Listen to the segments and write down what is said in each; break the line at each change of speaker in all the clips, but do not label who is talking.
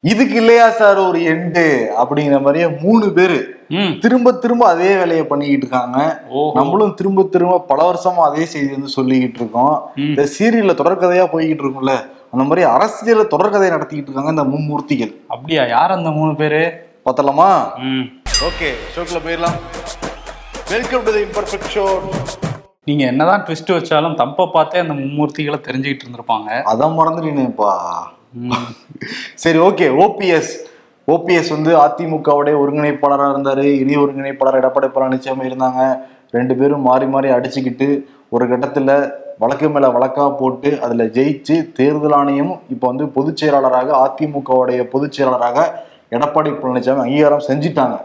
இதுக்கு இல்லையா சார் ஒரு எண்டு அப்படிங்கிற மாதிரியே மூணு பேரு திரும்ப திரும்ப அதே வேலையை பண்ணிக்கிட்டு இருக்காங்க. நம்மளும் திரும்ப திரும்ப பல வருஷமா அதே செய்தி வந்து சொல்லிக்கிட்டு இருக்கோம். இந்த சீரியல்ல தொடர்கதையா போய்கிட்டு இருக்கும்ல. அந்த மாதிரி அரசியல தொடர்கதையை நடத்திக்கிட்டு இருக்காங்க இந்த மும்மூர்த்திகள்.
அப்படியா? யார் அந்த மூணு பேரு?
பார்த்தலாமா ஓகே ஷோக்குள்ள போயிடலாம். Welcome to the imperfect show
நீங்க என்னதான் ட்விஸ்ட் வச்சாலும் தப்பை பார்த்தே அந்த மும்மூர்த்திகளை தெரிஞ்சுக்கிட்டு இருந்திருப்பாங்க.
அதான் மறந்துட்டீனேப்பா.
ம்.
சரி ஓகே. ஓபிஎஸ். ஓபிஎஸ் வந்து அதிமுகவுடைய ஒருங்கிணைப்பாளராக இருந்தாரு. இணை ஒருங்கிணைப்பாளர் எடப்பாடி பழனிசாமி இருந்தாங்க. ரெண்டு பேரும் மாறி மாறி அடிச்சுக்கிட்டு ஒரு கட்டத்துல வழக்கு மேல வழக்கா போட்டு அதுல ஜெயிச்சு தேர்தல் ஆணையம் இப்போ வந்து பொதுச் செயலாளராக அதிமுகவுடைய பொதுச் செயலாளராக எடப்பாடி பழனிசாமி அங்கீகாரம் செஞ்சிட்டாங்க.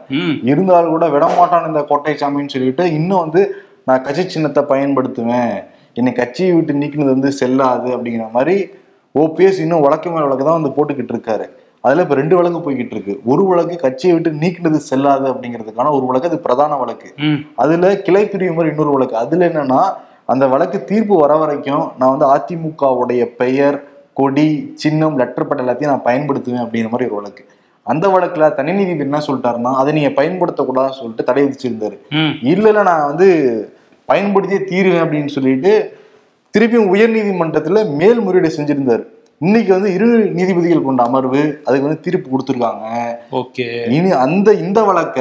இருந்தாலும் கூட விடமாட்டான் இந்த கோட்டைசாமின்னு சொல்லிட்டு இன்னும் வந்து நான் கட்சி சின்னத்தை பயன்படுத்துவேன். என்னை கட்சியை விட்டு நீக்கினது வந்து செல்லாது அப்படிங்கிற மாதிரி ஓபிஎஸ் இன்னும் வழக்கு மேல வழக்கு தான் வந்து போட்டுக்கிட்டு இருக்காரு. அதுல இப்ப ரெண்டு வழக்கு போய்கிட்டு இருக்கு. ஒரு வழக்கு கட்சியை விட்டு நீக்கினது செல்லாது அப்படிங்கிறதுக்கான ஒரு வழக்கு அது பிரதான வழக்கு. அதுல கிளை பிரிவு மாதிரி இன்னொரு வழக்கு. அதுல என்னன்னா அந்த வழக்கு தீர்ப்பு வர வரைக்கும் நான் வந்து அதிமுகவுடைய பெயர் கொடி சின்னம் லெட்டர் பட் எல்லாத்தையும் நான் பயன்படுத்துவேன் அப்படிங்கிற மாதிரி ஒரு வழக்கு. அந்த வழக்குல தனி நீதிபதி என்ன சொல்லிட்டாருன்னா அதை நீங்க பயன்படுத்தக்கூடாதுன்னு சொல்லிட்டு தடை விதிச்சிருந்தாரு.
ம்.
இல்ல இல்ல நான் வந்து பயன்படுத்தியே தீருவேன் அப்படின்னு சொல்லிட்டு திருப்பியும் உயர் நீதிமன்றத்துல மேல்முறையீடு செஞ்சிருந்தாரு. இன்னைக்கு வந்து இரு நீதிபதிகள் கொண்ட அமர்வு அதுக்கு வந்து தீர்ப்பு கொடுத்துருக்காங்க.
ஓகே.
இனி அந்த இந்த வழக்க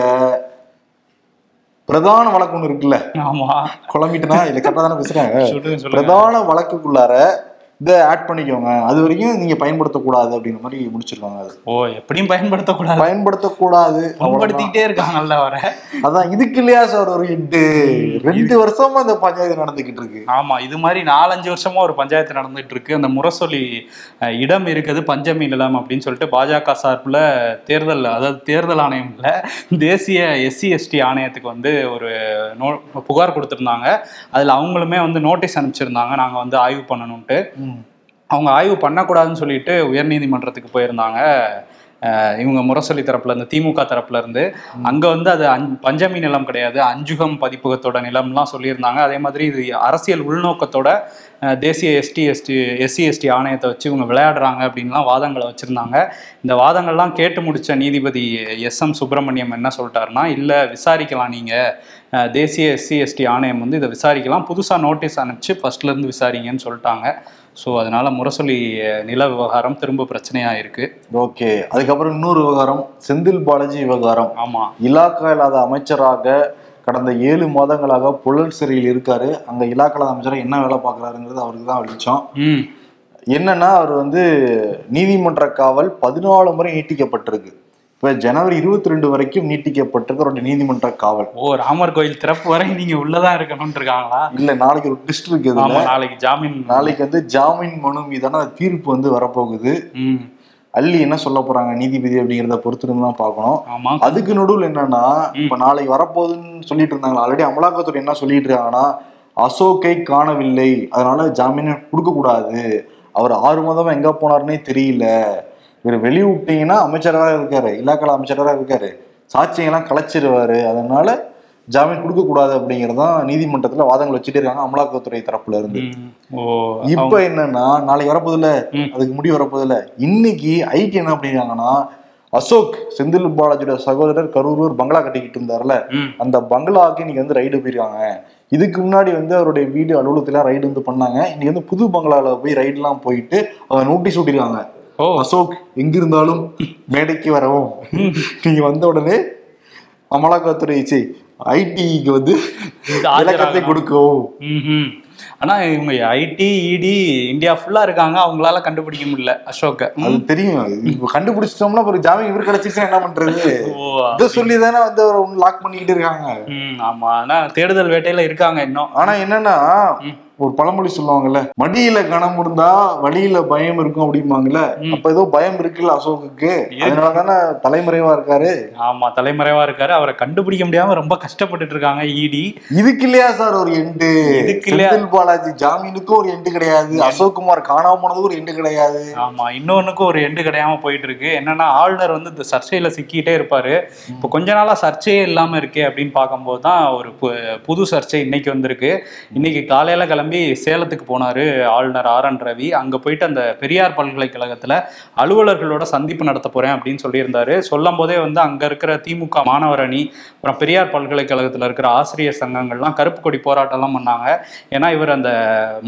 பிரதான வழக்கு ஒண்ணு இருக்குல்ல.
ஆமா.
குழம்பிட்டுனா? இல்ல கரெக்டா தானே பேசுறாங்க பிரதான வழக்குக்குள்ளார இதை ஆட் பண்ணிக்கோங்க. அது வரைக்கும் நீங்க பயன்படுத்தக்கூடாது அப்படிங்கிற மாதிரி முடிச்சிருக்காங்க அது.
ஓ எப்படியும் பயன்படுத்தக்கூடாது?
பயன்படுத்தக்கூடாது.
பயன்படுத்திக்கிட்டே இருக்காங்கல்ல வர
அதான் இதுக்கு இல்லையா சார் ஒரு எட்டு ரெண்டு வருஷமா இந்த பஞ்சாயத்து நடந்துகிட்டு இருக்கு.
ஆமா இது மாதிரி நாலஞ்சு வருஷமா ஒரு பஞ்சாயத்து நடந்துட்டு இருக்கு. அந்த முரசொலி இடம் இருக்குது பஞ்சமி நிலம் அப்படின்னு சொல்லிட்டு பாஜக சார்பில் தேர்தல் அதாவது தேர்தல் ஆணையம் இல்ல தேசிய எஸ்சி எஸ்டி ஆணையத்துக்கு வந்து ஒரு நோ புகார் கொடுத்துருந்தாங்க. அதில் அவங்களுமே வந்து நோட்டீஸ் அனுப்பிச்சிருந்தாங்க. நாங்கள் வந்து ஆய்வு பண்ணணும்ட்டு. அவங்க ஆய்வு பண்ணக்கூடாதுன்னு சொல்லிட்டு உயர்நீதிமன்றத்துக்கு போயிருந்தாங்க. இவங்க முரசொலி தரப்புல இருந்து திமுக தரப்புல இருந்து. அங்க வந்து அது பஞ்சமி நிலம் கிடையாது. அஞ்சுகம் பதிப்பகத்தோட நிலம்லாம் சொல்லியிருந்தாங்க. அதே மாதிரி இது அரசியல் உள்நோக்கத்தோட தேசிய எஸ்டி எஸ்டி எஸ்சி எஸ்டி ஆணையத்தை வச்சு இவங்க விளையாடுறாங்க அப்படின்லாம் வாதங்களை வச்சிருந்தாங்க. இந்த வாதங்கள்லாம் கேட்டு முடிச்ச நீதிபதி எஸ் எம் சுப்பிரமணியம் என்ன சொல்லிட்டாருன்னா இல்லை விசாரிக்கலாம் நீங்க. அஹ், தேசிய எஸ்சி எஸ்டி ஆணையம் வந்து இதை விசாரிக்கலாம். புதுசாக நோட்டீஸ் அனுப்பிச்சு ஃபர்ஸ்ட்ல இருந்து விசாரிங்கன்னு சொல்லிட்டாங்க. ஸோ அதனால முரசொலி நில விவகாரம் திரும்ப பிரச்சனையா இருக்கு
ஓகே. அதுக்கப்புறம் இன்னொரு விவகாரம் செந்தில் பாலாஜி விவகாரம்.
ஆமா.
இலாக்கா இல்லாத அமைச்சராக கடந்த ஏழு மாதங்களாக புழல் சிறையில் இருக்காரு. அங்க இலாக்கா இல்லாத அமைச்சராக என்ன வேலை பார்க்கறாருங்கிறது அவருக்கு தான் வெளிச்சம். என்னன்னா அவர் வந்து நீதிமன்ற காவல் பதினாலு முறை நீட்டிக்கப்பட்டிருக்கு. இப்ப ஜனவரி இருபத்தி ரெண்டு வரைக்கும் நீட்டிக்கப்பட்டிருக்கு அவருடைய நீதிமன்ற காவல்.
ஓ ராமர் கோயில் திறப்பு வரை நீங்க உள்ளதான் இருக்கணும்னு இருக்காங்களா
இல்ல நாளைக்கு ஒரு ட்விஸ்ட் இருக்கு இதுல.
ஆமா நாளைக்கு ஜாமீன்.
நாளைக்கு வந்து ஜாமீன் மனு மீதான தீர்ப்பு வந்து வரப்போகுது. அள்ளி என்ன சொல்ல போறாங்க நீதிபதி அப்படிங்கிறத பொறுத்திருந்து தான் பார்க்கணும். அதுக்கு நடுவில் என்னன்னா இப்ப நாளைக்கு வரப்போகுதுன்னு சொல்லிட்டு இருந்தாங்க. ஆல்ரெடி அமலாக்கத்துறை என்ன சொல்லிட்டு இருக்காங்கன்னா அசோக்கை காணவில்லை. அதனால ஜாமீன் கொடுக்க கூடாது அவர் ஆறு மாதமா எங்க போனாருன்னே தெரியல. இவர் வெளிய விட்டீங்கன்னா அமைச்சராக இருக்காரு இலாக்கல அமைச்சராக இருக்காரு. சாட்சியெல்லாம் கலைச்சிருவாரு. அதனால ஜாமீன் கொடுக்க கூடாது அப்படிங்கறதான் நீதிமன்றத்துல வாதங்கள் வச்சுட்டே இருக்காங்க அமலாக்கத்துறை தரப்புல இருந்து இப்ப என்னன்னா நாளைக்கு வரப்போதில்ல
ம்.
அதுக்கு முடிவு வரப்போதில்ல இன்னைக்கு ஐடி என்ன அப்படிங்கிறாங்கன்னா அசோக் செந்தில் பாலாஜியோட சகோதரர் கரூர் பங்களா கட்டிக்கிட்டு இருந்தார்ல. அந்த பங்களாவுக்கு இன்னைக்கு வந்து ரைடு போயிருக்காங்க. இதுக்கு முன்னாடி வந்து அவருடைய வீடு அலுவலகத்துல ரைடு வந்து பண்ணாங்க. இன்னைக்கு வந்து புது பங்களால போய் ரைடுலாம் போயிட்டு அவங்க நோட்டீஸ் விட்டிருக்காங்க
ஓ.
அசோக் எங்க இருந்தாலும் மேடைக்கு வரவும். நீங்க வந்த உடனே அமலாக்கத்துறை ஐடிக்கு வந்து
இது ஆஜராகணும்.
விளக்கத்தை கொடுக்கவும்.
ம்ஹும். ஆனா இவங்க ஐடி இடி இந்தியா ஃபுல்லா இருக்காங்க. அவங்களால கண்டுபிடிக்க முடியல அசோக்க.
அது தெரியும். இப்ப கண்டுபிடிச்சிட்டோம்னா ஒரு ஜாமீன் இவர் கிடைச்சிச்சுன்னா என்ன பண்றது?
ஓ
இதை சொல்லி தானே வந்து லாக் பண்ணிக்கிட்டு இருக்காங்க.
ம், ஆமா. ஆனா தேடுதல் வேட்டையில இருக்காங்க இன்னும்.
ஆனா என்னன்னா ஒரு பழமொழி சொல்லுவாங்கல்ல மடியில கனம் இருந்தா வழியில பயம் இருக்கும் அப்படிம்பாங்கல்ல. அப்ப ஏதோ பயம் இருக்குல்ல அசோக்குக்கு. அதனால தானே தலைமறைவா இருக்காரு.
ஆமா தலைமறைவா இருக்காரு. அவரை கண்டுபிடிக்க முடியாம ரொம்ப கஷ்டப்பட்டுட்டு இருக்காங்க E இடி
இதுக்கு இல்லையா சார் ஒரு எண்டு
இதுக்கு இல்லையா?
பாலாஜி ஜாமீனுக்கும் ஒரு எண்டு கிடையாது. அசோக் குமார் காணாம போனதுக்கு ஒரு எண்டு கிடையாது.
ஆமா இன்னொன்னுக்கும் ஒரு எண்டு கிடையாம போயிட்டு இருக்கு என்னன்னா ஆளுநர் வந்து இந்த சர்ச்சையில சிக்கிட்டே இருப்பாரு. இப்போ கொஞ்ச நாளா சர்ச்சையே இல்லாம இருக்கே அப்படின்னு பார்க்கும்போது தான் ஒரு புது சர்ச்சை இன்னைக்கு வந்திருக்கு. இன்னைக்கு காலையில கிளம்பி சேலத்துக்கு போனாரு ஆளுநர் ஆர் என் ரவி. அங்க போயிட்டு அந்த பெரியார் பல்கலைக்கழகத்துல அலுவலர்களோட சந்திப்பு நடத்த போறேன் அப்படின்னு சொல்லியிருந்தாரு. சொல்லும் போதே வந்து அங்க இருக்கிற திமுக மாணவர் அணி அப்புறம் பெரியார் பல்கலைக்கழகத்துல இருக்கிற ஆசிரியர் சங்கங்கள்லாம் கருப்பு கொடி போராட்டம்லாம் பண்ணாங்க. ஏன்னா இவர் அந்த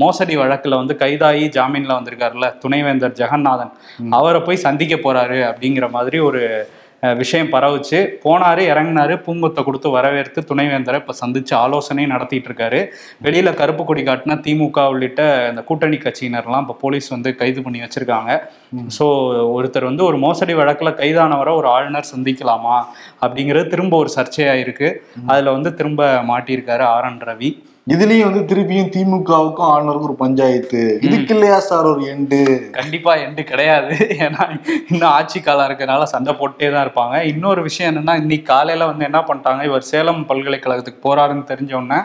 மோசடி வழக்குல வந்து கைதாகி ஜாமீன்ல வந்திருக்காருல்ல துணைவேந்தர் ஜெகநாதன். அவரை போய் சந்திக்க போறாரு அப்படிங்கிற மாதிரி ஒரு விஷயம் பரவுச்சு. போனாரு இறங்குனாரு பூங்கொத்தை கொடுத்து வரவேற்று துணைவேந்தரை இப்ப சந்திச்சு ஆலோசனை நடத்திட்டு இருக்காரு. வெளியில கருப்பு கொடி காட்டின திமுக உள்ளிட்ட இந்த கூட்டணி கட்சியினர்லாம் இப்ப போலீஸ் வந்து கைது பண்ணி வச்சிருக்காங்க. ஸோ ஒருத்தர் வந்து ஒரு மோசடி வழக்குல கைதானவரை ஒரு ஆளுநர் சந்திக்கலாமா அப்படிங்கிறது திரும்ப ஒரு சர்ச்சையா இருக்கு. அதுல வந்து திரும்ப மாட்டியிருக்காரு ஆர் என் ரவி.
இதுலயும் வந்து திருப்பியும் திமுகவுக்கும் ஆளுநருக்கும் ஒரு பஞ்சாயத்து. இதுக்கு இல்லையா சார் ஒரு எண்டு?
கண்டிப்பா எண்டு கிடையாது. ஏன்னா இன்னும் ஆட்சி காலம் இருக்கறனால சண்டை போட்டே தான் இருப்பாங்க. இன்னொரு விஷயம் என்னன்னா இன்னைக்கு காலையில வந்து என்ன பண்ணிட்டாங்க இவர் சேலம் பல்கலைக்கழகத்துக்கு போறாருன்னு தெரிஞ்ச உடனே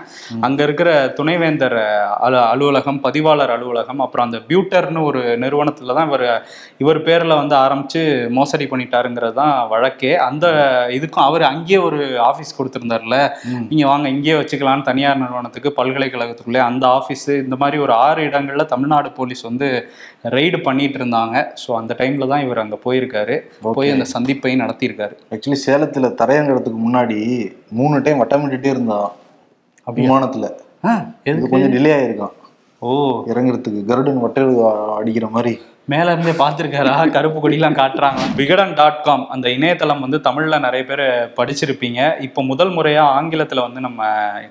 அங்க இருக்கிற துணைவேந்தர் அலு அலுவலகம் பதிவாளர் அலுவலகம் அப்புறம் அந்த பியூட்டர்னு ஒரு நிறுவனத்துல தான் இவர் இவர் பேர்ல வந்து ஆரம்பிச்சு மோசடி பண்ணிட்டாருங்கிறது தான் வழக்கே. அந்த இதுக்கும் அவர் அங்கேயே ஒரு ஆபீஸ் கொடுத்திருந்தார்ல. நீங்க வாங்க இங்கேயே வச்சுக்கலாம்னு தனியார் நிறுவனத்துக்கு பல்கலைக்கழகத்துக்குள்ளே. அந்த ஆஃபீஸ் இந்த மாதிரி ஒரு ஆறு இடங்கள்ல தமிழ்நாடு போலீஸ் வந்து ரெய்டு பண்ணிட்டு இருந்தாங்க. ஸோ அந்த டைம்ல தான் இவர் அங்க போயிருக்காரு. போய் அந்த சந்திப்பை நடத்தியிருக்காரு.
ஆக்சுவலி சேலத்துல தரையங்கிறதுக்கு முன்னாடி மூணு டைம் வட்டமிட்டுட்டே இருந்தான். விமானத்துல.
எதுக்கு?
கொஞ்சம் டிலே ஆயிருக்கான்.
ஓ.
இறங்குறதுக்கு கருடன் வட்ட அடிக்கிற மாதிரி.
மேல இருந்தே பார்த்துருக்காரா? கருப்பு கொடிலாம் காட்டுறாங்க. விகடன் டாட் காம் அந்த இணையதளம் வந்து தமிழ்ல நிறைய பேர் படிச்சிருப்பீங்க. இப்போ முதல் முறையா ஆங்கிலத்துல வந்து நம்ம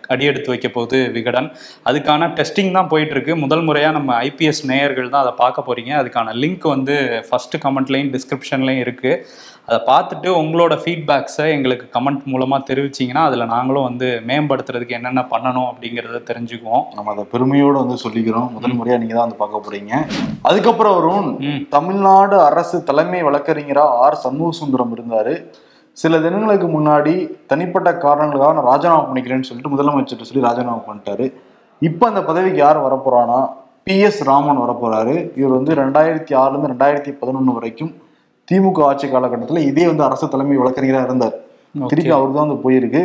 அடியெடுத்து வைக்க போகுது விகடன். அதுக்கான டெஸ்டிங் தான் போயிட்டு இருக்கு முதல் முறையா நம்ம ஐபிஎஸ் நேயர்கள் தான் அதை பார்க்க போறீங்க. அதுக்கான லிங்க் வந்து ஃபர்ஸ்ட் கமெண்ட்லையும் டிஸ்கிரிப்ஷன்லையும் இருக்கு. அதை பார்த்துட்டு உங்களோட ஃபீட்பேக்ஸை எங்களுக்கு கமெண்ட் மூலமாக தெரிவிச்சிங்கன்னா அதில் நாங்களும் வந்து மேம்படுத்துறதுக்கு என்னென்ன பண்ணணும் அப்படிங்கிறத தெரிஞ்சுக்குவோம்.
நம்ம அதை பெருமையோட வந்து சொல்லிக்கிறோம். முதல் முறையா நீங்க தான் வந்து பார்க்க போறீங்க. அதுக்கப்புறம் வரும். தமிழ்நாடு அரசு தலைமை வழக்கறிஞரா ஆர். சண்முக சுந்தரம் இருந்தாரு. சில தினங்களுக்கு முன்னாடி தனிப்பட்ட காரணங்களுக்காக நான் ராஜினாமா பண்ணிக்கிறேன்னு சொல்லிட்டு முதலமைச்சர்கிட்ட சொல்லி ராஜினாமா பண்ணிட்டாரு. இப்போ அந்த பதவிக்கு யார் வரப்போறானா பி. எஸ். ராமன் வரப்போறாரு. இவர் வந்து ரெண்டாயிரத்தி ஆறுலேருந்து ரெண்டாயிரத்தி பதினொன்று வரைக்கும் திமுக ஆட்சி காலகட்டத்தில் இதே வந்து அரசு தலைமை வழக்கறிஞராக இருந்தார். திருப்பி அவர் தான் வந்து போயிருக்கு.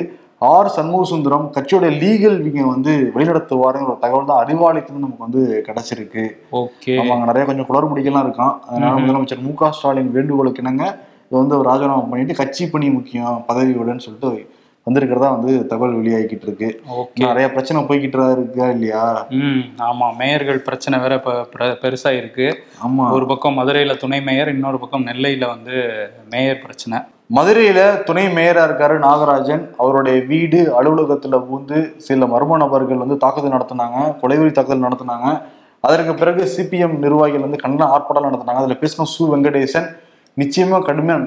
ஆர் சண்முக சுந்தரம் கட்சியோட லீகல் விங்க வந்து வழிநடத்துவாருங்கிற ஒரு தகவல் தான் அறிவாலயத்துல நமக்கு வந்து கிடைச்சிருக்கு.
ஓகே.
அவங்க நிறைய கொஞ்சம் குளறுபடிகள்லாம் இருக்கான் அதனால முதலமைச்சர் மு க ஸ்டாலின் வேண்டுகோளுக்கு இணங்க இது வந்து ஒரு ராஜினாமா பண்ணிட்டு கட்சி பணி முக்கியம் பதவி விடன்னு சொல்லிட்டு வந்திருக்கிறதா வந்து தகவல் வெளியாகிக்கிட்டு இருக்கு. நிறைய பிரச்சனை போய்கிட்டு இருக்கா இல்லையா?
ம் ஆமா. மேயர்கள் பிரச்சனை வேற இப்போ பெருசா இருக்கு
ஆமா.
ஒரு பக்கம் மதுரையில துணை மேயர் இன்னொரு பக்கம் நெல்லையில வந்து மேயர் பிரச்சனை.
மதுரையில துணை மேயரா இருக்காரு நாகராஜன். அவருடைய வீடு அலுவலகத்துல பூந்து சில மர்ம நபர்கள் வந்து தாக்குதல் நடத்தினாங்க கொலைவெறி தாக்குதல் நடத்தினாங்க. அதற்கு பிறகு சிபிஎம் நிர்வாகிகள் வந்து கண்டன ஆர்ப்பாட்டம் நடத்தினாங்க. அதுல பேசின சு வெங்கடேசன் நிச்சயமா கடுமையா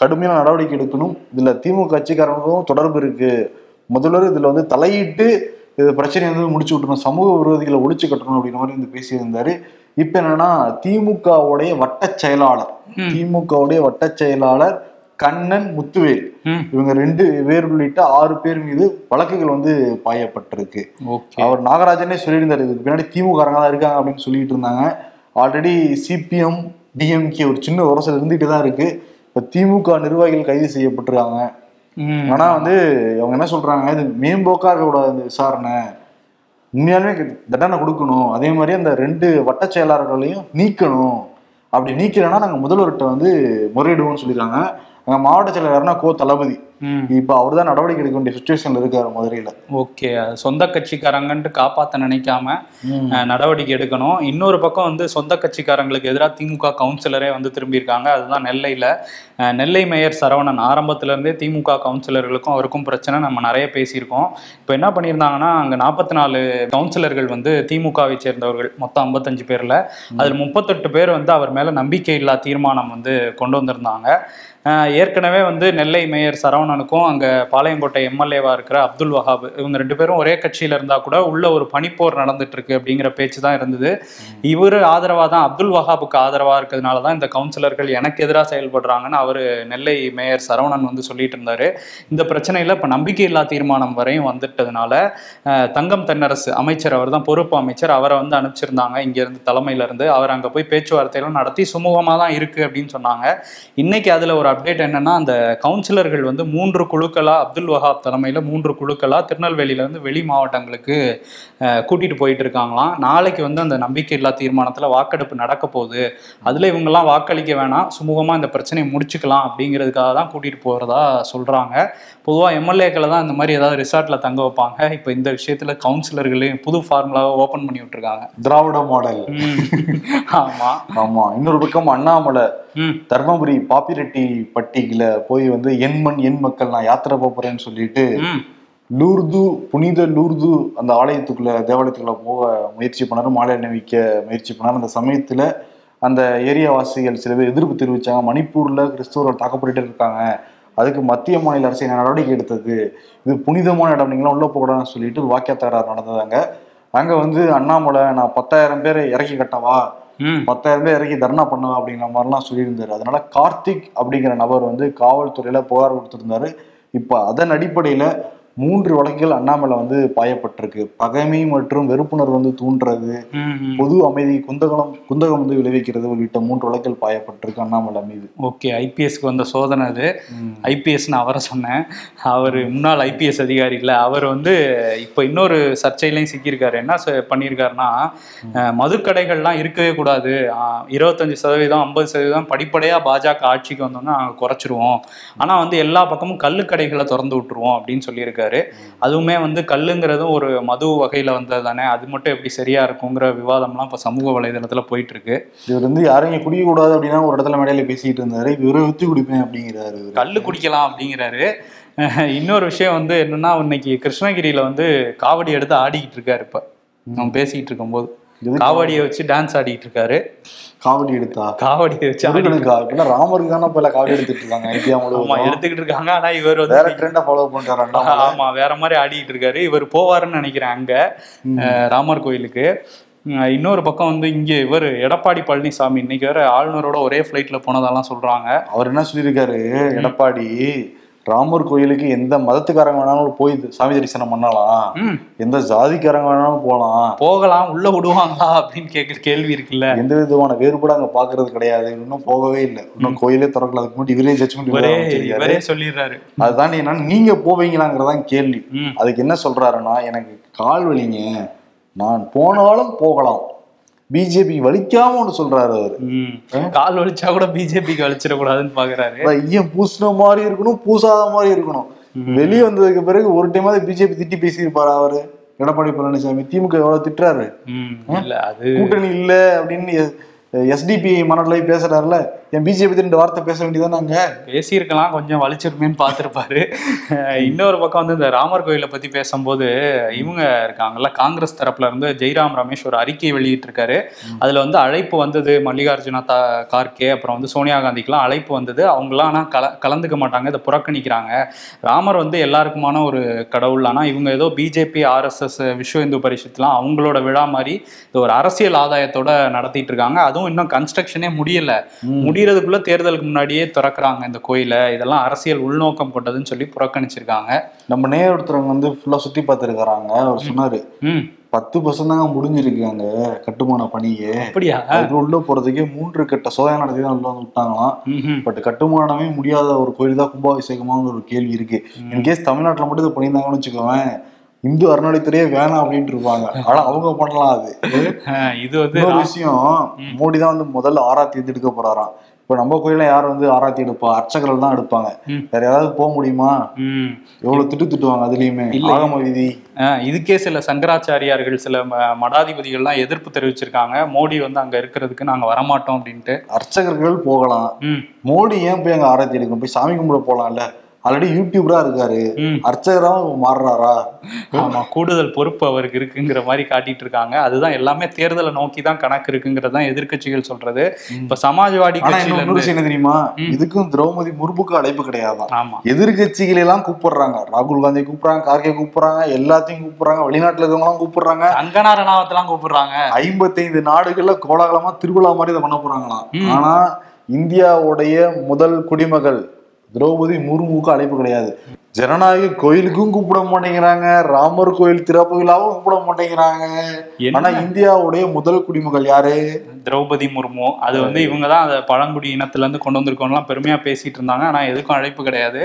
கடுமையான நடவடிக்கை எடுக்கணும். இதுல திமுக கட்சிக்காரங்களுக்கும் தொடர்பு இருக்கு. முதல்வர் இதுல வந்து தலையிட்டு இது பிரச்சனையை வந்து முடிச்சு விட்டுணும் சமூக விரோதிகளை ஒழிச்சு கட்டணும் அப்படின்ற மாதிரி வந்து பேசியிருந்தாரு. இப்ப என்னன்னா திமுகவுடைய வட்ட செயலாளர். திமுகவுடைய வட்ட செயலாளர் கண்ணன் முத்துவேல். இவங்க ரெண்டு பேர் உள்ளிட்ட ஆறு பேர் மீது வழக்குகள் வந்து பாயப்பட்டிருக்கு. அவர் நாகராஜனே சொல்லியிருந்தாரு இதுக்கு பின்னாடி திமுக தான் இருக்காங்க அப்படின்னு சொல்லிட்டு இருந்தாங்க. ஆல்ரெடி சிபிஎம் டிஎம்கே ஒரு சின்ன உரசல் இருந்துகிட்டு தான் இருக்கு. இப்ப திமுக நிர்வாகிகள் கைது செய்யப்பட்டிருக்காங்க. ஆனா வந்து அவங்க என்ன சொல்றாங்க? இது மேம்போக்கா இருக்கக்கூடாது இந்த விசாரணை. உண்மையாலுமே தண்டனை கொடுக்கணும். அதே மாதிரி அந்த ரெண்டு வட்ட செயலாளர்களையும் நீக்கணும். அப்படி நீக்கலைன்னா நாங்க முதல்வர்கிட்ட வந்து முறையிடுவோம்னு சொல்லியிருக்காங்க. அங்க மாவட்ட செயலர் யாருன்னா கோ தளபதி. இப்ப அவர் தான் நடவடிக்கை எடுக்க வேண்டிய சுச்சுவேஷன்ல இருக்காரு மதுரையில.
ஓகே. சொந்த கட்சிக்காரங்கன்ட்டு காப்பாத்த நினைக்காம நடவடிக்கை எடுக்கணும். இன்னொரு பக்கம் வந்து சொந்த கட்சிக்காரங்களுக்கு எதிராக திமுக கவுன்சிலரே வந்து திரும்பியிருக்காங்க. அதுதான் நெல்லையில் நெல்லை மேயர் சரவணன். ஆரம்பத்துல இருந்தே திமுக கவுன்சிலர்களுக்கும் அவருக்கும் பிரச்சனை. நம்ம நிறைய பேசியிருக்கோம். இப்போ என்ன பண்ணியிருந்தாங்கன்னா அங்கே நாற்பத்தி நாலு கவுன்சிலர்கள் வந்து திமுகவை சேர்ந்தவர்கள். மொத்தம் ஐம்பத்தஞ்சு பேரில். அதில் முப்பத்தெட்டு பேர் வந்து அவர் மேலே நம்பிக்கை இல்லா தீர்மானம் வந்து கொண்டு வந்திருந்தாங்க. ஏற்கனவே வந்து நெல்லை மேயர் சரவணன் சரவணனுக்கும் அங்க பாளையங்கோட்டை எம்எல்ஏவா இருக்கிற அப்துல் வஹாப் இவங்க ரெண்டு பேரும் ஒரே கட்சியில இருந்தா கூட உள்ள ஒரு பனிப்போர் நடந்துட்டு இருக்கு அப்படிங்கிற பேச்சு தான் இருந்தது இவர் ஆதரவா தான் அப்துல் வஹாபுக்கு ஆதரவா இருக்கிறதுனால தான் இந்த கவுன்சிலர்கள் எனக்கு எதிராக செயல்படுறாங்கன்னு அவர் நெல்லை மேயர் சரவணன் வந்து சொல்லிட்டு இருந்தாரு. இந்த பிரச்சனையில இப்ப நம்பிக்கையில்லா தீர்மானம் வரையும் வந்துட்டதுனால தங்கம் தென்னரசு அமைச்சர் அவர் தான் பொறுப்பு அமைச்சர் அவரை வந்து அனுப்பிச்சிருந்தாங்க இங்க இருந்து தலைமையில இருந்து. அவர் அங்க போய் பேச்சுவார்த்தையெல்லாம் நடத்தி சுமூகமா தான் இருக்கு அப்படின்னு சொன்னாங்க. இன்னைக்கு அதுல ஒரு அப்டேட் என்னன்னா அந்த கவுன்சிலர்கள் வந்து மூன்று குழுக்களா அப்துல் வஹாப் தலைமையில மூன்று குழுக்களா திருநெல்வேலியில இருந்து வெளி மாவட்டங்களுக்கு கூட்டிட்டு போயிட்டு இருக்காங்களாம். நாளைக்கு வந்து அந்த நம்பிக்கையில்லா தீர்மானத்துல வாக்கெடுப்பு நடக்க போகுது. அதுல இவங்கெல்லாம் வாக்களிக்க வேணாம். சுமூகமா இந்த பிரச்சனையை முடிச்சுக்கலாம் அப்படிங்கிறதுக்காக தான் கூட்டிட்டு போறதா சொல்றாங்க. பொதுவா எம்எல்ஏக்களை தான் இந்த மாதிரி ஏதாவது ரிசார்ட்ல தங்க வைப்பாங்க. இப்போ இந்த விஷயத்துல கவுன்சிலர்களையும் புது ஃபார்முலாவை ஓபன் பண்ணி விட்டுருக்காங்க.
திராவிட மாடல்.
ம். ஆமா.
ஆமா. இன்னொரு பக்கம் அண்ணாமலை தர்மபுரி பாப்பிரெட்டி பட்டியில போய் வந்து என் மண் என் மக்கள் நான் யாத்திரை போறேன்னு சொல்லிட்டு லூர்து புனித லூர்து அந்த ஆலயத்துக்குள்ள தேவாலயத்துக்குள்ள போக முயற்சி பண்ணாரு மாலை அணிவிக்க முயற்சி பண்ணாரு. அந்த சமயத்துல அந்த ஏரியா வாசிகள் சில பேர் எதிர்ப்பு தெரிவிச்சாங்க. மணிப்பூர்ல கிறிஸ்தவர்கள் தாக்கப்பட்டு இருக்காங்க. அதுக்கு மத்திய மாநில அரசு என்ன நடவடிக்கை எடுத்தது? இது புனிதமான இடம் நீங்களாம் உள்ள போகக்கூடாதுன்னு சொல்லிட்டு வாக்கிய தகராறு நடந்ததாங்க அங்க வந்து அண்ணாமலை நான் பத்தாயிரம் பேரை இறக்கி கட்டவா? பத்தாயிரம் பேர் இறக்கி தர்ணா பண்ணுவேன் அப்படிங்கிற மாதிரிலாம் சொல்லியிருந்தாரு. அதனால கார்த்திக் அப்படிங்கிற நபர் வந்து காவல்துறையில புகார் கொடுத்திருந்தாரு. இப்ப அதன் அடிப்படையில மூன்று வழக்குகள் அண்ணாமலை வந்து பாயப்பட்டிருக்கு. பகைமை மற்றும் வெறுப்புணர்வு வந்து தூண்டுறது. பொது அமைதி குந்தகம் குந்தகம் வந்து விளைவிக்கிறது உள்ளிட்ட மூன்று வழக்குகள் பாயப்பட்டிருக்கு அண்ணாமலை மீது.
ஓகே ஐபிஎஸ்க்கு வந்த சோதனை அது. ஐபிஎஸ்னு அவரை சொன்னேன். அவர் முன்னாள் ஐபிஎஸ் அதிகாரி இல்லை. அவர் வந்து இப்போ இன்னொரு சர்ச்சையிலையும் சிக்கியிருக்காரு. என்ன ச- பண்ணியிருக்காருன்னா மதுக்கடைகள்லாம் இருக்கவே கூடாது. இருபத்தஞ்சு சதவீதம் ஐம்பது சதவீதம் படிப்படியாக பாஜக ஆட்சிக்கு வந்தோம்னா நாங்கள் குறைச்சிருவோம். ஆனால் வந்து எல்லா பக்கமும் கள்ளுக்கடைகளை திறந்து விட்டுருவோம் அப்படின்னு சொல்லியிருக்காரு. அதுவுமே வந்து கல்லுங்கிறதும் ஒரு மது வகையில் வந்தது தானே? அது மட்டும் எப்படி சரியா இருக்குங்கிற விவாதம்லாம் இப்போ சமூக வலைதளத்தில் போயிட்டு இருக்கு
இவர் வந்து யாரும் இங்க குடிக்க கூடாது அப்படின்னா ஒரு இடத்துல மேடையில பேசிட்டு இருந்தாரு. இவரை வித்து குடிப்பேன் அப்படிங்கிறாரு.
கல்லு குடிக்கலாம் அப்படிங்கிறாரு. இன்னொரு விஷயம் வந்து என்னன்னா இன்னைக்கு கிருஷ்ணகிரியில வந்து காவடி எடுத்து ஆடிக்கிட்டு இருக்காரு இப்ப. நம்ம பேசிக்கிட்டு இருக்கும்போது. காவடியை வச்சு டான்ஸ் ஆடிட்டு இருக்காரு.
காவடி எடுத்தா?
காவடியை வச்சு
ராமருக்கு தானே இப்ப காவடி எடுத்துட்டு இருக்காங்க இந்தியா
ஆமா எடுத்துக்கிட்டு இருக்காங்க ஆனா இவர் வந்து
வேற ட்ரெண்டா ஃபாலோ பண்றாரு
ஆமா வேற மாதிரி ஆடிட்டு இருக்காரு. இவர் போவாருன்னு நினைக்கிறேன் அங்க ராமர் கோயிலுக்கு. இன்னொரு பக்கம் வந்து இங்க இவர் எடப்பாடி பழனிசாமி இன்னைக்கு வேற ஆளுநரோட ஒரே ஃபிளைட்ல போனதெல்லாம் சொல்றாங்க.
அவர் என்ன சொல்லியிருக்காரு எடப்பாடி ராமர் கோயிலுக்கு எந்த மதத்துக்காரங்க வேணாலும் போய் சாமி தரிசனம் பண்ணலாம்.
ம்.
எந்த ஜாதிக்காரங்க வேணாலும் போகலாம்.
போகலாம் உள்ள விடுவாங்களா அப்படின்னு கேட்குற கேள்வி இருக்குல்ல.
எந்த விதமான வேறுபாடு அங்க பாக்குறது கிடையாது. இன்னும் போகவே இல்லை. இன்னும் கோயிலே திறக்கல. அதுக்கு முன்னாடி இவரே
இவரே சொல்லிடுறாரு.
அதுதான் என்னன்னா நீங்க போவீங்களாங்கிறதான் கேள்வி. அதுக்கு என்ன சொல்றாருன்னா எனக்கு கால் வலிங்க. நான் போனாலும் போகலாம். பிஜேபி வலிக்காம ஒன்று சொல்றாரு அவரு.
கால் வலிச்சா கூட பிஜேபிக்கு வலிச்சிடக்கூடாதுன்னு பாக்குறாரு.
ஐயன் பூசின மாதிரி இருக்கணும் பூசாத மாதிரி இருக்கணும். வெளியே வந்ததுக்கு பிறகு ஒரு டைமாவது பிஜேபி திட்டி பேசியிருப்பாரு அவரு. எடப்பாடி பழனிசாமி திமுக எவ்வளவு திட்டுறாரு? கூட்டணி இல்ல அப்படின்னு எஸ்டிபி மனநிலை பேசுறாருல என் பிஜேபி ரெண்டு வார்த்தை பேச வேண்டியதானாங்க
பேசியிருக்கலாம் கொஞ்சம் வலிச்சிருமேன்னு பார்த்துருப்பாரு. இன்னொரு பக்கம் வந்து இந்த ராமர் கோயிலை பத்தி பேசும்போது இவங்க இருக்காங்கல்ல காங்கிரஸ் தரப்புல இருந்து ஜெய்ராம் ரமேஷ் ஒரு அறிக்கை வெளியிட்டிருக்காரு. அதுல வந்து அழைப்பு வந்தது மல்லிகார்ஜுன தா கார்கே அப்புறம் வந்து சோனியா காந்திக்கெல்லாம் அழைப்பு வந்தது. அவங்களாம் ஆனால் கல கலந்துக்க மாட்டாங்க இதை புறக்கணிக்கிறாங்க. ராமர் வந்து எல்லாருக்குமான ஒரு கடவுள். ஆனா இவங்க ஏதோ பிஜேபி ஆர்எஸ்எஸ் விஸ்வ இந்து பரிஷத்துலாம் அவங்களோட விழா மாதிரி இது ஒரு அரசியல் ஆதாயத்தோட நடத்திட்டு இருக்காங்க. அதுவும் இன்னும் கன்ஸ்ட்ரக்ஷனே முடியல முடியறதுக்குள்ள தேர்தலுக்கு முன்னாடியே திறக்கிறாங்க இந்த கோயிலை. இதெல்லாம் அரசியல் உள்நோக்கம் கொண்டதுன்னு சொல்லி புறக்கணிச்சிருக்காங்க.
நம்ம நேர் ஒருத்தரவங்க வந்து ஃபுல்லா சுத்தி பார்த்துருக்காங்க அவர் சொன்னாரு பத்து பர்சன்ட் தாங்க முடிஞ்சிருக்கு அங்க கட்டுமான பணியே
அப்படியா?
உள்ள போறதுக்கே மூன்று கட்ட சோதனை நடத்தி தான் உள்ள வந்து விட்டாங்களாம். பட் கட்டுமானமே முடியாத ஒரு கோயில் தான் கும்பாபிஷேகமாங்கிற ஒரு கேள்வி இருக்கு. இன்கேஸ் தமிழ்நாட்டுல மட்டும் இதை பண்ணியிருந்தாங்கன்னு வச்சுக்கோவேன் இந்து அறநிலைத்துறையே வேணாம் அப்படின்ட்டு இருப்பாங்க. ஆனா அவங்க பண்ணலாம் அது.
இது வந்து
விஷயம் மோடி தான் வந்து முதல்ல ஆராத்தி எடுத்து எடுக்க போறாராம். இப்ப நம்ம கோயில யார் வந்து ஆராத்தி எடுப்பா? அர்ச்சகர்கள் தான் எடுப்பாங்க. வேற யாராவது போக முடியுமா. எவ்வளவு திட்டு திட்டுவாங்க அதுலயுமே. ஆகம விதி.
இதுக்கே சில சங்கராச்சாரியார்கள் சில மடாதிபதிகள்லாம் எதிர்ப்பு தெரிவிச்சிருக்காங்க. மோடி வந்து அங்க இருக்கிறதுக்கு நாங்க வரமாட்டோம் அப்படின்ட்டு.
அர்ச்சகர்கள் போகலாம்.
ம்.
மோடி ஏன் போய் அங்க ஆராத்தி எடுக்கணும்? போய் சாமி கும்பிட போலாம்ல. ஆல்ரெடி யூடியூபரா இருக்காரு.
ம்.
அர்ச்சகராவும் மாறுறாரா?
ஆமா கூடுதல் பொறுப்பு அவருக்கு இருக்குங்கிற மாதிரி காட்டிட்டு இருக்காங்க. அதுதான் எல்லாமே தேர்தலை நோக்கி தான் கணக்கு இருக்குங்கிறது தான் எதிர்க்கட்சிகள் சொல்றது. இப்ப சமாஜ்வாடி
என்ன தெரியுமா. இதுக்கும் திரௌபதி முர்முக்கு அழைப்பு கிடையாதான்.
ஆமா.
எதிர்கட்சிகளை எல்லாம் கூப்பிடுறாங்க. ராகுல் காந்தி கூப்பிடுறாங்க கார்கே கூப்பிடுறாங்க எல்லாத்தையும் கூப்பிடுறாங்க வெளிநாட்டுல இருக்கவங்க எல்லாம் கூப்பிடுறாங்க.
கங்கனா ரணாவத்தெல்லாம் கூப்பிடுறாங்க.
ஐம்பத்தைந்து நாடுகள்ல கோலாகலமா திருவிழா மாதிரி இதை பண்ண போறாங்களாம். ஆனா இந்தியாவுடைய முதல் குடிமகள் திரௌபதி முர்முக்கு அழைப்பு கிடையாது. ஜனநாயக கோயிலுக்கும் கூப்பிட மாட்டேங்கிறாங்க. ராமர் கோயில் திறப்பு விழாவும் கூப்பிட மாட்டேங்கிறாங்க? ஆனா இந்தியாவுடைய முதல் குடிமகள் யாரு?
திரௌபதி முர்மு அது வந்து இவங்க தான் அதை பழங்குடி இனத்துல இருந்து கொண்டு வந்திருக்கோம்லாம் பெருமையா பேசிட்டு இருந்தாங்க. ஆனா எதுக்கும் அழைப்பு கிடையாது.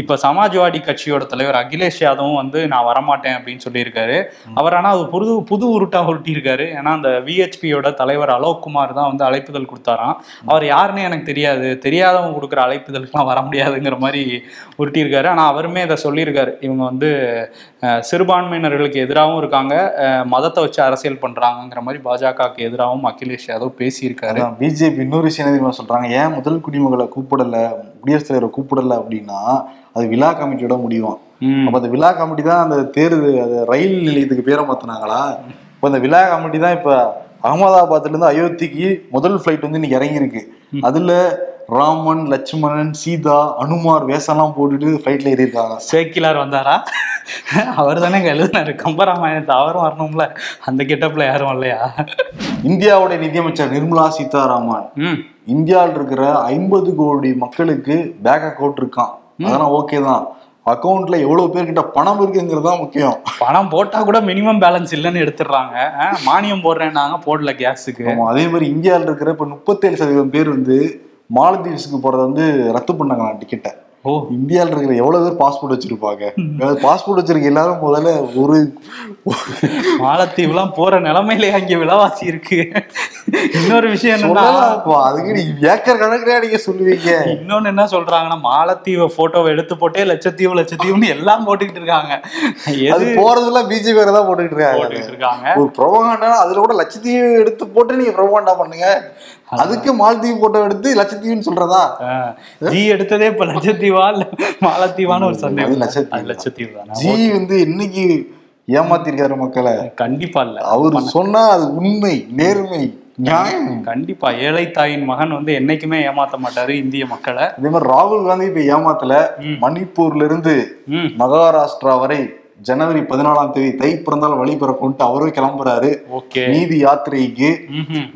இப்ப சமாஜ்வாடி கட்சியோட தலைவர் அகிலேஷ் யாதவும் வந்து நான் வரமாட்டேன் அப்படின்னு சொல்லியிருக்காரு. அவர் ஆனா அது புது புது உருட்டா உருட்டியிருக்காரு. ஏன்னா அந்த விஹெச்பியோட தலைவர் அலோக் குமார் தான் வந்து அழைப்புதல் கொடுத்தாராம். அவர் யாருன்னு எனக்கு தெரியாது. தெரியாதவங்க கொடுக்குற அழைப்புதலுக்குலாம் வர முடியாதுங்கிற மாதிரி உருட்டியிருக்காரு. ஆனா அவருமே இதை சொல்லியிருக்காரு. இவங்க வந்து சிறுபான்மையினர்களுக்கு எதிராகவும் இருக்காங்க. மதத்தை வச்சு அரசியல் பண்றாங்கங்கிற மாதிரி பாஜகவுக்கு எதிராகவும் அகிலேஷ் யாதவ் பேசியிருக்காரு.
பிஜேபி இன்னொரு விஷயம் என்ன தெரியுமா சொல்றாங்க? ஏன் முதல் குடிமகளை கூப்பிடல குடியரசுத் தலைவரை கூப்பிடல அப்படின்னா அது விழா கமிட்டியோட முடியும். அப்ப அந்த விழா கமிட்டி தான் அந்த தேர்வு அது ரயில் நிலையத்துக்கு பேரை மாத்தினாங்களா? இப்ப அந்த விழா கமிட்டி தான் இப்ப அகமதாபாத்ல இருந்து அயோத்திக்கு முதல் ஃபிளைட் வந்து இன்னைக்கு இறங்கியிருக்கு. அதுல ராமன் லட்சுமணன் சீதா அனுமார் வேஷம்லாம் போட்டுட்டு ஃபிளைட்ல ஏறி இருக்காங்க
சேக்கிலார் வந்தாரா? அவர் தானே எழுதினாரு. கம்பராமாயணத்தை அவரும் வரணும்ல. அந்த கெட்டப்ல யாரும் இல்லையா
இந்தியாவுடைய நிதியமைச்சர் நிர்மலா சீதாராமன். இந்தியாவில் இருக்கிற ஐம்பது கோடி மக்களுக்கு பேங்க் அக்கௌண்ட் இருக்கான். அதெல்லாம் ஓகே தான். அக்கௌண்ட்ல எவ்வளவு பேர்கிட்ட பணம் இருக்குங்கிறது தான் முக்கியம்.
பணம் போட்டா கூட மினிமம் பேலன்ஸ் இல்லைன்னு எடுத்துடுறாங்க. மானியம் போடுறேன்னாங்க போடல கேஸுக்கு
அதே மாதிரி இந்தியாவில் இருக்கிற இப்ப முப்பத்தேழு சதவீதம் பேர் வந்து மாலத்தீவ்ஸுக்கு போகிறத வந்து ரத்து பண்ணாங்களாம் டிக்கெட்டை
ஓ.
இந்தியாவில் இருக்கிற எவ்வளவு பேர் பாஸ்போர்ட் வச்சிருப்பாங்க? பாஸ்போர்ட் வச்சிருக்க எல்லாரும் முதல்ல ஒரு
மாலத்தீவுலாம் போற நிலைமையிலே அங்க விலைவாசி இருக்கு. இன்னொரு விஷயம் என்னன்னா.
அதுக்கு ஏக்கர் கணக்குல நீங்க சொல்லுவீங்க?
இன்னொன்னு என்ன சொல்றாங்கன்னா மாலத்தீவு போட்டோவை எடுத்து போட்டே லட்சத்தீவு லட்சத்தீவுன்னு எல்லாம் போட்டுக்கிட்டு இருக்காங்க.
அது
எது
போறதெல்லாம் பிஜேபி வேற தான் போட்டுக்கிட்டு இருக்காங்க. ஒரு ப்ரொபகாண்டா அதுல கூட லட்சத்தீவு எடுத்து போட்டு நீங்க ப்ரொபகாண்டா பண்ணுங்க. அதுக்கு மாலத்தீவு போட்டோ எடுத்து லட்சத்தீவுன்னு சொல்றதா?
ஜி எடுத்ததே இப்ப லட்சத்தீவா இல்ல மாலத்தீவான்னு ஒரு சந்தேகம்
லட்சத்தீவு.
லட்சத்தீவு தானே.
ஜி வந்து என்னைக்கு ஏமாத்திருக்காரு மக்களை?
கண்டிப்பா இல்ல.
அவர் சொன்னா அது உண்மை நேர்மை
கண்டிப்பா. ஏழை தாயின் மகன் வந்து என்னைக்குமே ஏமாத்த மாட்டாரு இந்திய மக்களை.
அதே மாதிரி ராகுல் காந்தி இப்ப ஏமாத்தல. மணிப்பூர்ல இருந்து மகாராஷ்டிரா வரை ஜனவரி பதினாலாம் தேதி தை பிறந்தால் வழி பிறக்கும்ட்டு அவரே கிளம்புறாரு.
ஓகே.
நீதி யாத்திரைக்கு.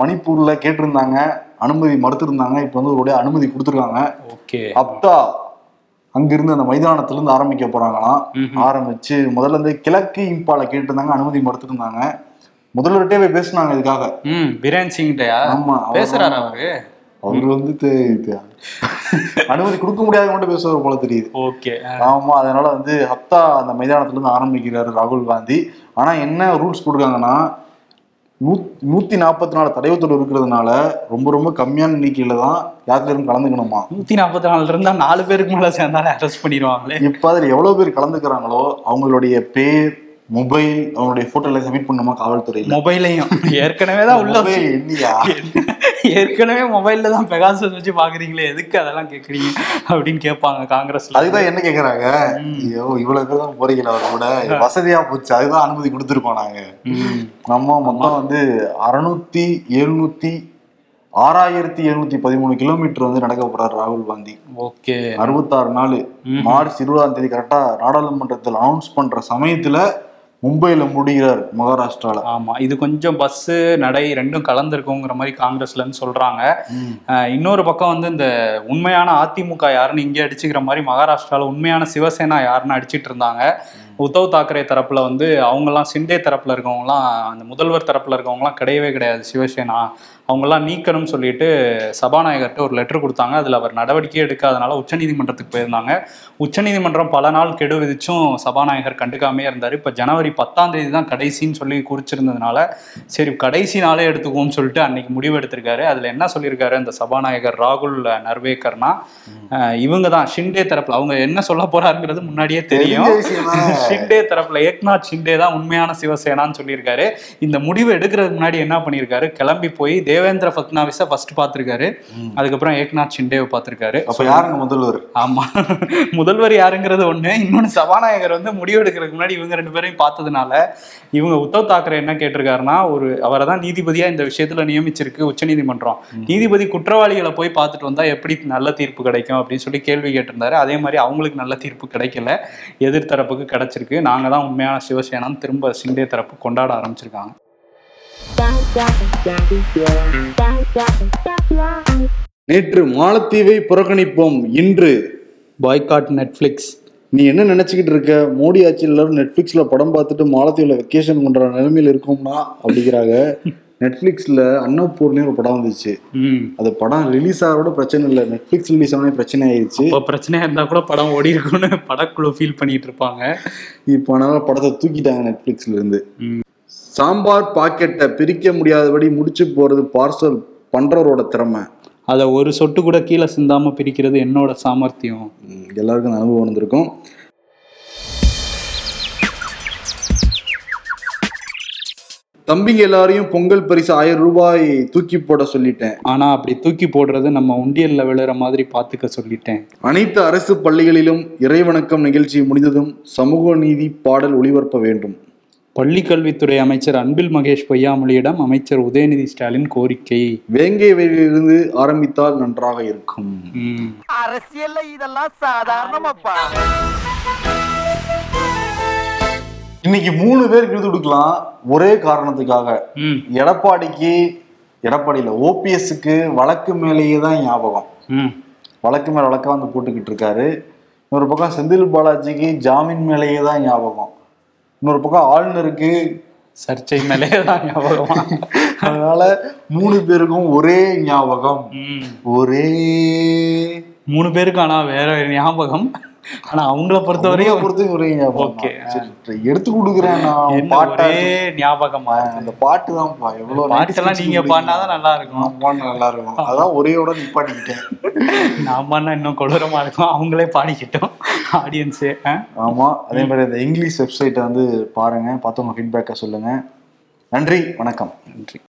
மணிப்பூர்ல கேட்டிருந்தாங்க. அனுமதி மறுத்திருந்தாங்க. இப்ப வந்து ஒரு அனுமதி கொடுத்துருக்காங்க.
ஓகே.
அப்தா அங்கிருந்து அந்த மைதானத்துல இருந்து ஆரம்பிக்க போறாங்களாம். ஆரம்பிச்சு முதல்ல இந்த கிழக்கு இம்பால கேட்டிருந்தாங்க அனுமதி மறுத்திருந்தாங்க முதல்வர்கிட்டே போய் பேசினாங்க இதுக்காக.
ம் பிரேன் சிங்டயா
ஆமா
பேசுறாரு அவரு?
அவர் வந்து அனுமதி கொடுக்க முடியாத மட்டும் பேசுவார் போல தெரியுது.
ஓகே
ஆமா அதனால வந்து ஹப்தா அந்த மைதானத்துல இருந்து ஆரம்பிக்கிறாரு ராகுல் காந்தி. ஆனா என்ன ரூல்ஸ் போட்டிருக்காங்கன்னா நூத் நூத்தி நாற்பத்தி நாலு தடைவத்தோடு இருக்கிறதுனால ரொம்ப ரொம்ப கம்மியான எண்ணிக்கையில தான் யாத்திரையும் கலந்துக்கணுமா?
நூத்தி நாற்பத்தி நாலுல இருந்தா நாலு பேருக்கு மேல சேர்ந்தாலே அரெஸ்ட் பண்ணிடுவாங்களே.
இப்ப அதுல எவ்வளவு பேர் கலந்துக்கிறாங்களோ அவங்களுடைய பேர் மொபைல் அவங்களுடைய போட்டோ எல்லாம் சப்மிட் பண்ணுமா காவல்துறையில?
மொபைலையும். ஏற்கனவே தான் உள்ள
இல்லையா
ஏற்கனவே மொபைல்ல தான் பெகாசஸ் வச்சு பாக்குறீங்களே எதுக்கு அதெல்லாம் கேக்குறீங்க அப்படின்னு கேட்பாங்க காங்கிரஸ்ல.
அதுதான் என்ன கேக்குறாங்க ஐயோ இவ்வளவு பேர் தான் போறீங்களா அவர் கூட. வசதியா போச்சு. அதுதான் அனுமதி கொடுத்துருக்கோம் நாங்க. நம்ம மொத்தம் வந்து அறுநூத்தி எழுநூத்தி ஆறாயிரத்தி எழுநூத்தி பதிமூணு கிலோமீட்டர் வந்து நடக்க போறாரு ராகுல் காந்தி.
ஓகே.
அறுபத்தாறு நாள். மார்ச் இருபதாம் தேதி கரெக்டா நாடாளுமன்றத்தில் அனௌன்ஸ் பண்ற சமயத்துல மும்பைல முடிகிறார் மகாராஷ்டிரால.
ஆமா இது கொஞ்சம் பஸ் நடை ரெண்டும் கலந்துருக்குங்கிற மாதிரி காங்கிரஸ்ல இருந்து சொல்றாங்க. அஹ் இன்னொரு பக்கம் வந்து இந்த உண்மையான அதிமுக யாருன்னு இங்கே அடிச்சுக்கிற மாதிரி மகாராஷ்டிரால உண்மையான சிவசேனா யாருன்னு அடிச்சிட்டு இருந்தாங்க. உத்தவ் தாக்கரே தரப்புல வந்து அவங்கெல்லாம் சிண்டே தரப்புல இருக்கவங்கலாம் அந்த முதல்வர் தரப்புல இருக்கவங்கலாம் கிடையவே கிடையாது சிவசேனா. அவங்கெல்லாம் நீக்கணும்னு சொல்லிட்டு சபாநாயகர்கிட்ட ஒரு லெட்டர் கொடுத்தாங்க. அதுல அவர் நடவடிக்கையே எடுக்காதனால உச்சநீதிமன்றத்துக்கு போயிருந்தாங்க. உச்சநீதிமன்றம் பல நாள் கெடு விதிச்சும் சபாநாயகர் கண்டுக்காமே இருந்தார். இப்போ ஜனவரி பத்தாம் தேதி தான் கடைசின்னு சொல்லி குறிச்சிருந்ததுனால சரி கடைசி நாளே எடுத்துக்குவோம்னு சொல்லிட்டு அன்னைக்கு முடிவு எடுத்திருக்காரு. அதுல என்ன சொல்லியிருக்காரு? அந்த சபாநாயகர் ராகுல் நர்வேக்கர்னா இவங்க தான் ஷிண்டே தரப்புல. அவங்க என்ன சொல்ல போறாருங்கிறது முன்னாடியே தெரியும். ஷிண்டே தரப்புல ஏக்நாத் ஷிண்டே தான் உண்மையான சிவசேனான்னு சொல்லியிருக்காரு. இந்த முடிவு எடுக்கிறதுக்கு முன்னாடி என்ன பண்ணியிருக்காரு? கிளம்பி போய் தேவேந்திர ஃபட்னாவிஸை ஃபர்ஸ்ட் பார்த்திருக்காரு. அதுக்கப்புறம் ஏக்நாத் ஷிண்டேவை பார்த்திருக்காரு.
அப்ப யாருங்க முதல்வர்?
ஆமா. முதல்வர் யாருங்கிறது ஒண்ணு. இன்னொன்னு சபாநாயகர் வந்து முடிவெடுக்கிறதுக்கு முன்னாடி இவங்க ரெண்டு பேரையும் பார்த்ததுனால இவங்க உத்தவ் தாக்கரே என்ன கேட்டிருக்காருன்னா ஒரு அவரை தான் நீதிபதியா இந்த விஷயத்துல நியமிச்சிருக்கு உச்சநீதிமன்றம். நீதிபதி குற்றவாளிகளை போய் பார்த்துட்டு வந்தா எப்படி நல்ல தீர்ப்பு கிடைக்கும் அப்படின்னு சொல்லி கேள்வி கேட்டிருந்தாரு. அதே மாதிரி அவங்களுக்கு நல்ல தீர்ப்பு கிடைக்கல. எதிர் தரப்புக்கு கிடைச்சிருக்கு. நாங்க தான் உண்மையான சிவசேனான்னு திரும்ப சிண்டே தரப்பு கொண்டாட ஆரம்பிச்சிருக்காங்க.
நேற்று மாலத்தீவை புறக்கணிப்போம். இன்று.
பாய்காட் நெட்ஃபிளிக்ஸ்
நீ என்ன நினைச்சுக்கிட்டு இருக்க? மோடி ஆட்சியில் எல்லாரும் நெட்ஃபிளிக்ஸ்ல படம் பார்த்துட்டு மாலத்தீவுல வெக்கேஷன் பண்ற நிலைமையில இருக்கோம்னா அப்படிங்கிறாங்க. நெட்ஃபிளிக்ஸ்ல அன்னபூர்ணி ஒரு படம் வந்துச்சு. அது படம் ரிலீஸ் ஆகிறோட பிரச்சனை இல்லை. நெட்ஃபிளிக்ஸ் ரிலீஸ் ஆனே பிரச்சனை ஆயிடுச்சு.
இப்போ பிரச்சனையா இருந்தா கூட படம் ஓடி இருக்கும்னு படக்குழு ஃபீல் பண்ணிட்டு இருப்பாங்க.
இப்போ அதனால படத்தை தூக்கிட்டாங்க நெட்ஃபிளிக்ஸ்ல இருந்து.
ம்.
சாம்பார் பாக்கெட்டை பிரிக்க முடியாதபடி முடிச்சு போறது பார்சல் பண்றவரோட திறமை.
அதை ஒரு சொட்டு கூட கீழே சிந்தாம பிரிக்கிறது என்னோட சாமர்த்தியம்.
எல்லாருக்கும் அனுபவம் வந்திருக்கும். தம்பிங்க எல்லாரையும் பொங்கல் பரிசு ஆயிரம் ரூபாய் தூக்கி போட சொல்லிட்டேன்.
ஆனா அப்படி தூக்கி போடுறது நம்ம உண்டியல்ல விழுற மாதிரி பாத்துக்க சொல்லிட்டேன்.
அனைத்து அரசு பள்ளிகளிலும் இறைவணக்கம் நிகழ்ச்சி முடிந்ததும் சமூக நீதி பாடல் ஒளிபரப்ப வேண்டும்.
பள்ளி கல்வித்துறை அமைச்சர் அன்பில் மகேஷ் பொய்யாமொழியிடம் அமைச்சர் உதயநிதி ஸ்டாலின் கோரிக்கை.
வேங்கை வயலிலிருந்து ஆரம்பித்தால் நன்றாக இருக்கும்.
ம்.
அரசியல்ல இதெல்லாம் சாதாரணமாப்பா.
இன்னைக்கு மூணு பேருக்கு விருது கொடுக்கலாம். ஒரே காரணத்துக்காக.
ம்.
எடப்பாடிக்கு எடப்பாடியில ஓபிஎஸ்க்கு வழக்கு மேலேயே தான் ஞாபகம்.
ம்.
வழக்கு மேல வழக்கா வந்து போட்டுக்கிட்டு இருக்காரு. இன்னொரு பக்கம் செந்தில் பாலாஜிக்கு ஜாமீன் மேலேயே தான் ஞாபகம். இன்னொரு பக்கம் ஆளுநருக்கு
சர்ச்சை மேலே தான் ஞாபகமா.
அதனால மூணு பேருக்கும் ஒரே ஞாபகம். ஒரே
மூணு பேருக்கு ஆனா வேற ஞாபகம்? ஆனா அவங்கள
பொறுத்த ஒரே ஞாபகம்
Okay.
தான். சரி, எடுத்து கொடுக்குறேன் நான் பாட்டா.
ஒரே ஞாபகமா.
அந்த பாட்டு தான்ப்பா எவ்வளவு
பாட்டெல்லாம் நீங்க பாடினாதான் நல்லா இருக்கும்
பாடினா நல்லா இருக்கும் அதான் ஒரேயோட நிப்பாட்டிக்கிட்டேன்.
நான் பாடினா இன்னும் கொடூரமா இருக்கும். அவங்களே பாடிக்கிட்டோம். ஆடியன்ஸே
ஆமா அதே மாதிரி இந்த இங்கிலீஷ் வெப்சைட்டை வந்து பாருங்க. பார்த்து உங்க ஃபீட்பேக்கை சொல்லுங்க. நன்றி வணக்கம்.
நன்றி.